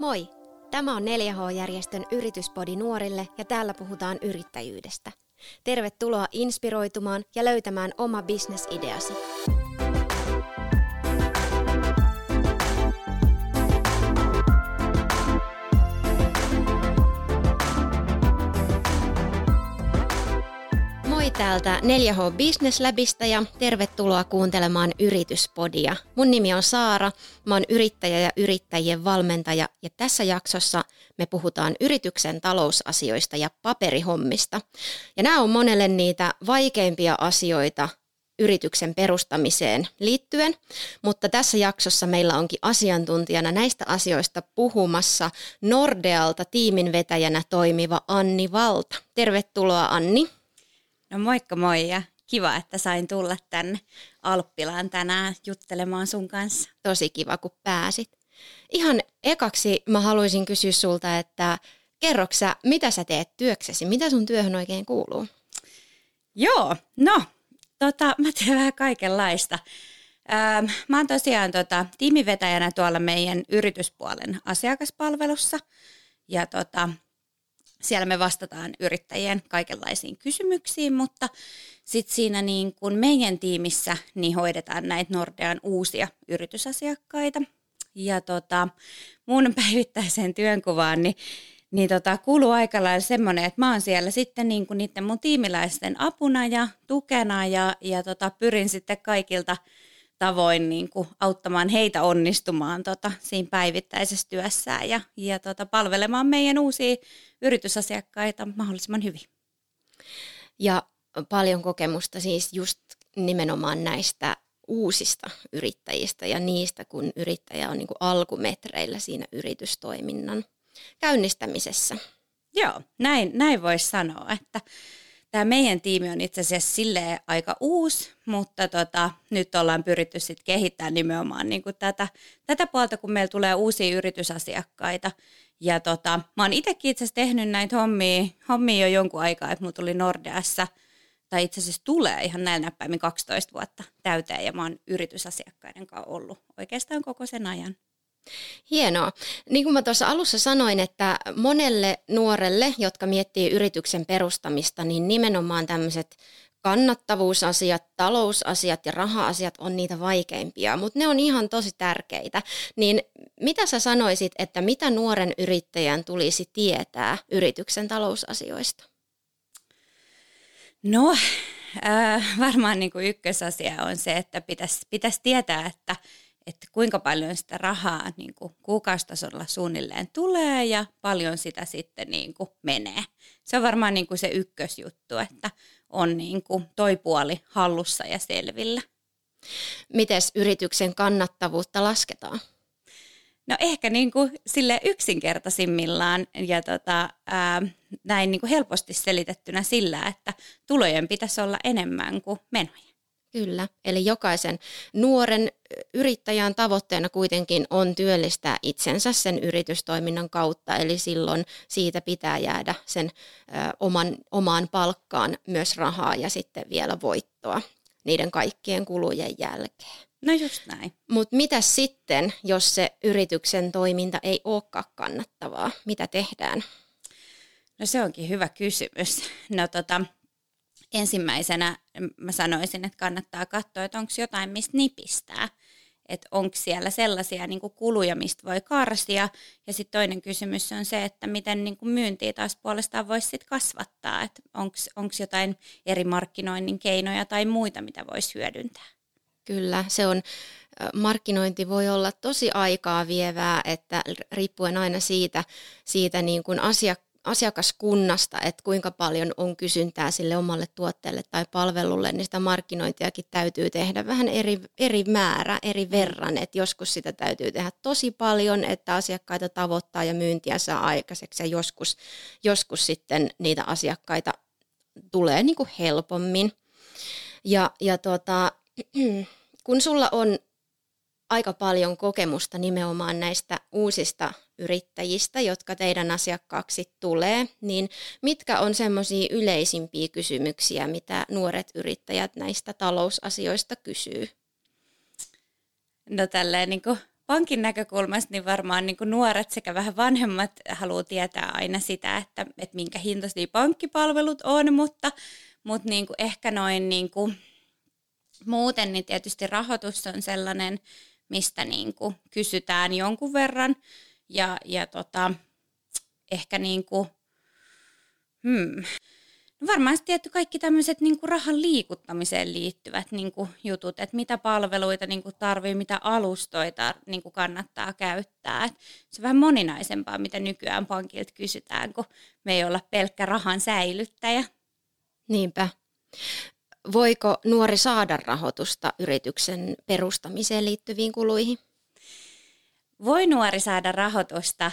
Moi! Tämä on 4H-järjestön yrityspodi nuorille ja täällä puhutaan yrittäjyydestä. Tervetuloa inspiroitumaan ja löytämään oma bisnesideasi. Täältä 4H Business Labista ja tervetuloa kuuntelemaan Yrityspodia. Mun nimi on Saara, mä oon yrittäjä ja yrittäjien valmentaja ja tässä jaksossa me puhutaan yrityksen talousasioista ja paperihommista. Ja nämä on monelle niitä vaikeimpia asioita yrityksen perustamiseen liittyen, mutta tässä jaksossa meillä onkin asiantuntijana näistä asioista puhumassa Nordealta tiimin vetäjänä toimiva Anni Valta. Tervetuloa Anni. No moikka moi ja kiva, että sain tulla tänne Alppilaan tänään juttelemaan sun kanssa. Tosi kiva, kun pääsit. Ihan ekaksi mä haluaisin kysyä sulta, että kerroksä, mitä sä teet työksesi? Mitä sun työhön oikein kuuluu? Joo, no, tota, mä teen vähän kaikenlaista. Ähm, mä oon tosiaan tota, tiimivetäjänä tuolla meidän yrityspuolen asiakaspalvelussa. Ja tota, siellä me vastataan yrittäjien kaikenlaisiin kysymyksiin, mutta sitten siinä niin kun meidän tiimissä niin hoidetaan näitä Nordean uusia yritysasiakkaita. Ja tota, mun päivittäiseen työnkuvaan niin, niin tota, kuuluu aika lailla semmoinen, että mä oon siellä sitten niin kuin niiden mun tiimiläisten apuna ja tukena ja, ja tota, pyrin sitten kaikilta – tavoin niin kuin auttamaan heitä onnistumaan tota, siinä päivittäisessä työssään ja, ja tota, palvelemaan meidän uusia yritysasiakkaita mahdollisimman hyvin. Ja paljon kokemusta siis just nimenomaan näistä uusista yrittäjistä ja niistä, kun yrittäjä on niin kuin alkumetreillä siinä yritystoiminnan käynnistämisessä. Joo, näin, näin voisi sanoa, että Tämä meidän tiimi on itse asiassa sille aika uusi, mutta tota, nyt ollaan pyritty sit kehittämään nimenomaan niin kuin tätä, tätä puolta, kun meillä tulee uusia yritysasiakkaita. Ja tota, mä oon itsekin itse asiassa tehnyt näitä hommia, hommia jo jonkun aikaa, että mulla tuli Nordeassa, tai itse asiassa tulee ihan näillä näppäimin 12 vuotta täyteen, ja mä oon yritysasiakkaiden kanssa ollut oikeastaan koko sen ajan. Hienoa. Niin kuin mä tuossa alussa sanoin, että monelle nuorelle, jotka miettii yrityksen perustamista, niin nimenomaan tämmöiset kannattavuusasiat, talousasiat ja raha-asiat on niitä vaikeimpia, mutta ne on ihan tosi tärkeitä. Niin mitä sä sanoisit, että mitä nuoren yrittäjän tulisi tietää yrityksen talousasioista? No, äh, varmaan niin kuin ykkösasia on se, että pitäisi pitäisi tietää, että että kuinka paljon sitä rahaa niin kuin kuukaustasolla suunnilleen tulee ja paljon sitä sitten niin kuin menee. Se on varmaan niin kuin se ykkösjuttu, että on niin kuin toi puoli hallussa ja selvillä. Mites yrityksen kannattavuutta lasketaan? No ehkä niin kuin sille yksinkertaisimmillaan ja tota, ää, näin niin kuin helposti selitettynä sillä, että tulojen pitäisi olla enemmän kuin menoja. Kyllä, eli jokaisen nuoren yrittäjän tavoitteena kuitenkin on työllistää itsensä sen yritystoiminnan kautta, eli silloin siitä pitää jäädä sen ö, oman, omaan palkkaan myös rahaa ja sitten vielä voittoa niiden kaikkien kulujen jälkeen. No just näin. Mutta mitä sitten, jos se yrityksen toiminta ei olekaan kannattavaa? Mitä tehdään? No se onkin hyvä kysymys. No tota, ensimmäisenä mä sanoisin, että kannattaa katsoa, että onko jotain, mistä nipistää. Että onko siellä sellaisia niin kuin kuluja, mistä voi karsia. Ja sitten toinen kysymys on se, että miten niin kuin myyntiä taas puolestaan voisi sit kasvattaa. Että onko jotain eri markkinoinnin keinoja tai muita, mitä voisi hyödyntää. Kyllä, se on, markkinointi voi olla tosi aikaa vievää, että riippuen aina siitä, siitä niin kuin asiak- asiakaskunnasta, että kuinka paljon on kysyntää sille omalle tuotteelle tai palvelulle, niin sitä markkinointiakin täytyy tehdä vähän eri, eri määrä, eri verran. Että joskus sitä täytyy tehdä tosi paljon, että asiakkaita tavoittaa ja myyntiä saa aikaiseksi ja joskus, joskus sitten niitä asiakkaita tulee niin kuin helpommin. Ja, ja tuota, kun sulla on aika paljon kokemusta nimenomaan näistä uusista yrittäjistä, jotka teidän asiakkaaksi tulee, niin mitkä on semmoisia yleisimpiä kysymyksiä, mitä nuoret yrittäjät näistä talousasioista kysyy? No tälleen niin kuin pankin näkökulmasta niin varmaan niin kuin nuoret sekä vähän vanhemmat haluaa tietää aina sitä, että, että minkä hintaisia pankkipalvelut on, mutta, mutta niin kuin ehkä noin niin kuin muuten niin tietysti rahoitus on sellainen, mistä niin kuin kysytään jonkun verran ja, ja tota, ehkä niin kuin, hmm, No varmaan tietty kaikki tämmöiset niin rahan liikuttamiseen liittyvät niin kuin jutut, että mitä palveluita niin kuin tarvii, mitä alustoita niin kuin kannattaa käyttää. Et se on vähän moninaisempaa, mitä nykyään pankilta kysytään, kun me ei olla pelkkä rahan säilyttäjä. Niinpä. Voiko nuori saada rahoitusta yrityksen perustamiseen liittyviin kuluihin? Voi nuori saada rahoitusta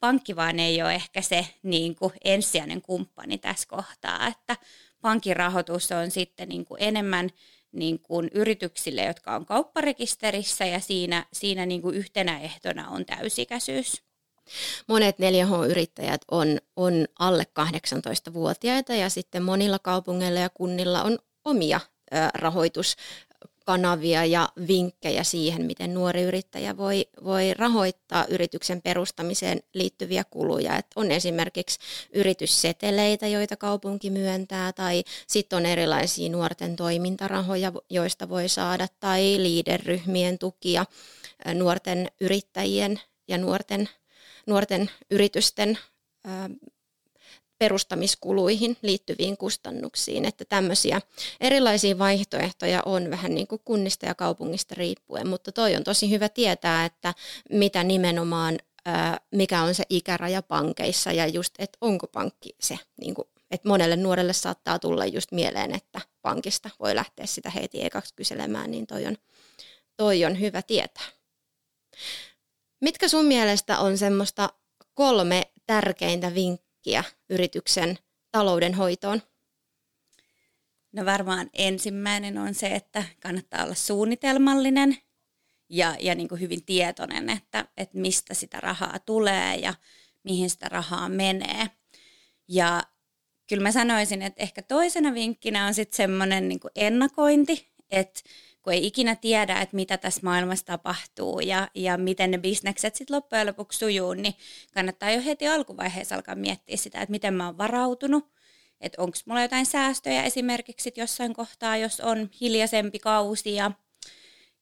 pankki vaan ei ole ehkä se niin kuin ensisijainen kumppani tässä kohtaa, että pankin rahoitus on sitten niin kuin enemmän niin kuin yrityksille, jotka on kaupparekisterissä ja siinä, siinä niin kuin yhtenä ehtona on täysikäisyys. Monet 4H-yrittäjät on, on alle 18-vuotiaita ja sitten monilla kaupungeilla ja kunnilla on omia rahoitus, kanavia ja vinkkejä siihen, miten nuori yrittäjä voi, voi rahoittaa yrityksen perustamiseen liittyviä kuluja. Et on esimerkiksi yritysseteleitä, joita kaupunki myöntää, tai sitten on erilaisia nuorten toimintarahoja, joista voi saada, tai liiderryhmien tukia nuorten yrittäjien ja nuorten, nuorten yritysten perustamiskuluihin liittyviin kustannuksiin, että tämmöisiä erilaisia vaihtoehtoja on vähän niin kuin kunnista ja kaupungista riippuen, mutta toi on tosi hyvä tietää, että mitä nimenomaan, mikä on se ikäraja pankeissa ja just, että onko pankki se, niin kuin, että monelle nuorelle saattaa tulla just mieleen, että pankista voi lähteä sitä heti ekaksi kyselemään, niin toi on, toi on hyvä tietää. Mitkä sun mielestä on semmoista kolme tärkeintä vinkkiä, vinkkiä yrityksen taloudenhoitoon? No varmaan ensimmäinen on se, että kannattaa olla suunnitelmallinen ja, ja niin kuin hyvin tietoinen, että, että mistä sitä rahaa tulee ja mihin sitä rahaa menee. Ja kyllä mä sanoisin, että ehkä toisena vinkkinä on sitten semmoinen niin ennakointi, että kun ei ikinä tiedä, että mitä tässä maailmassa tapahtuu ja, ja miten ne bisnekset sitten loppujen lopuksi sujuu, niin kannattaa jo heti alkuvaiheessa alkaa miettiä sitä, että miten mä oon varautunut, että onko mulla jotain säästöjä esimerkiksi jossain kohtaa, jos on hiljaisempi kausi ja,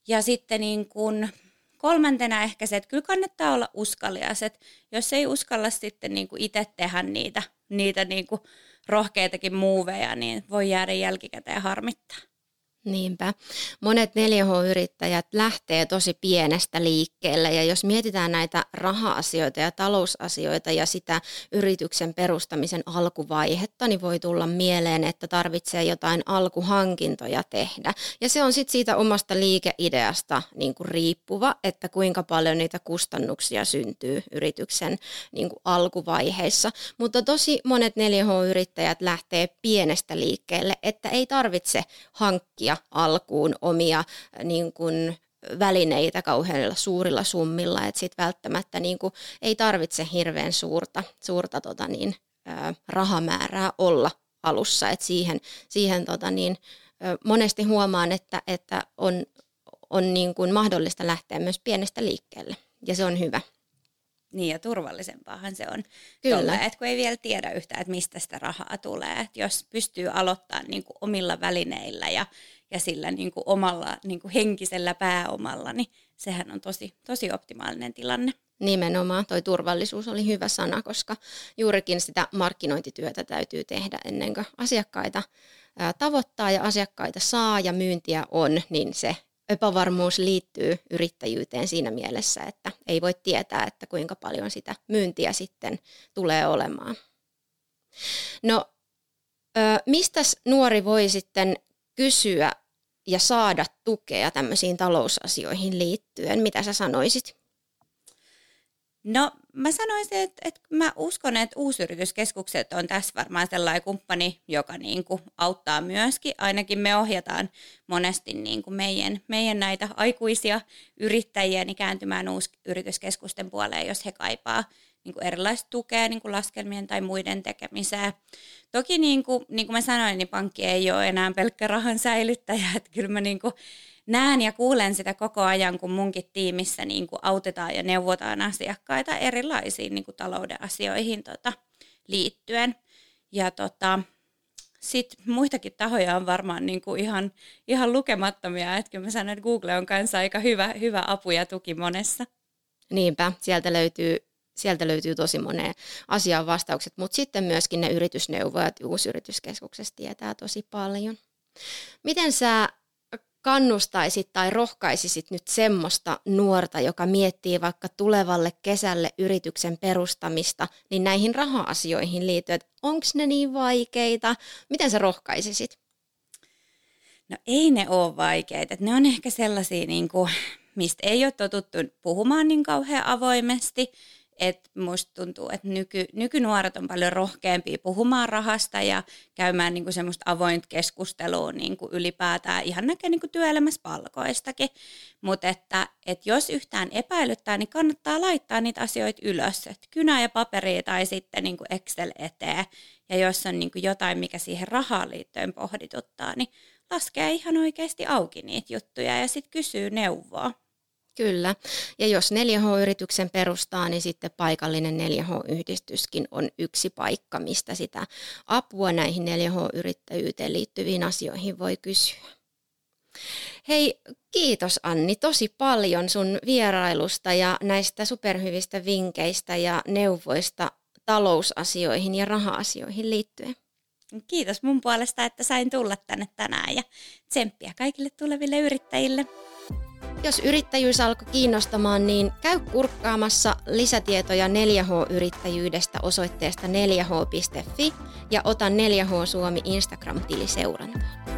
ja sitten niin kun kolmantena ehkä se, että kyllä kannattaa olla uskallias, että jos ei uskalla sitten niin kuin itse tehdä niitä, niitä niin kuin rohkeitakin muuveja, niin voi jäädä jälkikäteen harmittaa. Niinpä. Monet 4H-yrittäjät lähtee tosi pienestä liikkeelle ja jos mietitään näitä raha-asioita ja talousasioita ja sitä yrityksen perustamisen alkuvaihetta, niin voi tulla mieleen, että tarvitsee jotain alkuhankintoja tehdä. Ja se on sitten siitä omasta liikeideasta niin kuin riippuva, että kuinka paljon niitä kustannuksia syntyy yrityksen niin kuin alkuvaiheissa. Mutta tosi monet 4H-yrittäjät lähtee pienestä liikkeelle, että ei tarvitse hankkia alkuun omia äh, niin kuin, välineitä kauheilla suurilla summilla, että sitten välttämättä niin kuin, ei tarvitse hirveän suurta, suurta tota niin, ä, rahamäärää olla alussa, että siihen, siihen tota niin, monesti huomaan, että, että on, on niin kuin mahdollista lähteä myös pienestä liikkeelle ja se on hyvä. Niin ja turvallisempaahan se on. Kyllä. Tolle, että kun ei vielä tiedä yhtään, että mistä sitä rahaa tulee. Että jos pystyy aloittamaan niin kuin omilla välineillä ja, ja sillä niin kuin omalla niin kuin henkisellä pääomalla, niin sehän on tosi, tosi optimaalinen tilanne. Nimenomaan, toi turvallisuus oli hyvä sana, koska juurikin sitä markkinointityötä täytyy tehdä ennen kuin asiakkaita tavoittaa ja asiakkaita saa ja myyntiä on, niin se epävarmuus liittyy yrittäjyyteen siinä mielessä, että ei voi tietää, että kuinka paljon sitä myyntiä sitten tulee olemaan. No, mistä nuori voi sitten kysyä ja saada tukea tämmöisiin talousasioihin liittyen? Mitä sä sanoisit? No mä sanoisin, että, että mä uskon, että uusyrityskeskukset on tässä varmaan sellainen kumppani, joka niin kuin auttaa myöskin. Ainakin me ohjataan monesti niin kuin meidän, meidän näitä aikuisia yrittäjiä niin kääntymään uusyrityskeskusten puoleen, jos he kaipaa niin kuin erilaista tukea niin kuin laskelmien tai muiden tekemiseen. Toki niin kuin, niin kuin mä sanoin, niin pankki ei ole enää pelkkä rahan säilyttäjä, että kyllä mä niin kuin näen ja kuulen sitä koko ajan, kun munkin tiimissä niin kuin autetaan ja neuvotaan asiakkaita erilaisiin niin kuin talouden asioihin tota, liittyen. Ja tota, sitten muitakin tahoja on varmaan niin kuin ihan, ihan lukemattomia, että mä sanon, että Google on kanssa aika hyvä, hyvä apu ja tuki monessa. Niinpä, sieltä löytyy, sieltä löytyy tosi moneen asiaan vastaukset, mutta sitten myöskin ne yritysneuvojat uusyrityskeskuksesta tietää tosi paljon. Miten sä kannustaisit tai rohkaisisit nyt semmoista nuorta, joka miettii vaikka tulevalle kesälle yrityksen perustamista, niin näihin raha-asioihin liittyen, että onko ne niin vaikeita? Miten sä rohkaisisit? No ei ne ole vaikeita. Ne on ehkä sellaisia, niin kuin, mistä ei ole totuttu puhumaan niin kauhean avoimesti että musta tuntuu, että nyky, nykynuoret on paljon rohkeampia puhumaan rahasta ja käymään niinku semmoista avointa keskustelua niinku ylipäätään ihan näkee niinku työelämässä palkoistakin. Mutta että, että jos yhtään epäilyttää, niin kannattaa laittaa niitä asioita ylös. Et kynä ja paperi tai sitten niinku Excel eteen. Ja jos on niinku jotain, mikä siihen rahaan liittyen pohdituttaa, niin laskee ihan oikeasti auki niitä juttuja ja sitten kysyy neuvoa. Kyllä. Ja jos 4H-yrityksen perustaa, niin sitten paikallinen 4H-yhdistyskin on yksi paikka, mistä sitä apua näihin 4H-yrittäjyyteen liittyviin asioihin voi kysyä. Hei, kiitos Anni tosi paljon sun vierailusta ja näistä superhyvistä vinkkeistä ja neuvoista talousasioihin ja raha-asioihin liittyen. Kiitos mun puolesta, että sain tulla tänne tänään ja tsemppiä kaikille tuleville yrittäjille. Jos yrittäjyys alkoi kiinnostamaan, niin käy kurkkaamassa lisätietoja 4H-yrittäjyydestä osoitteesta 4h.fi ja ota 4H Suomi Instagram-tili seurantaan.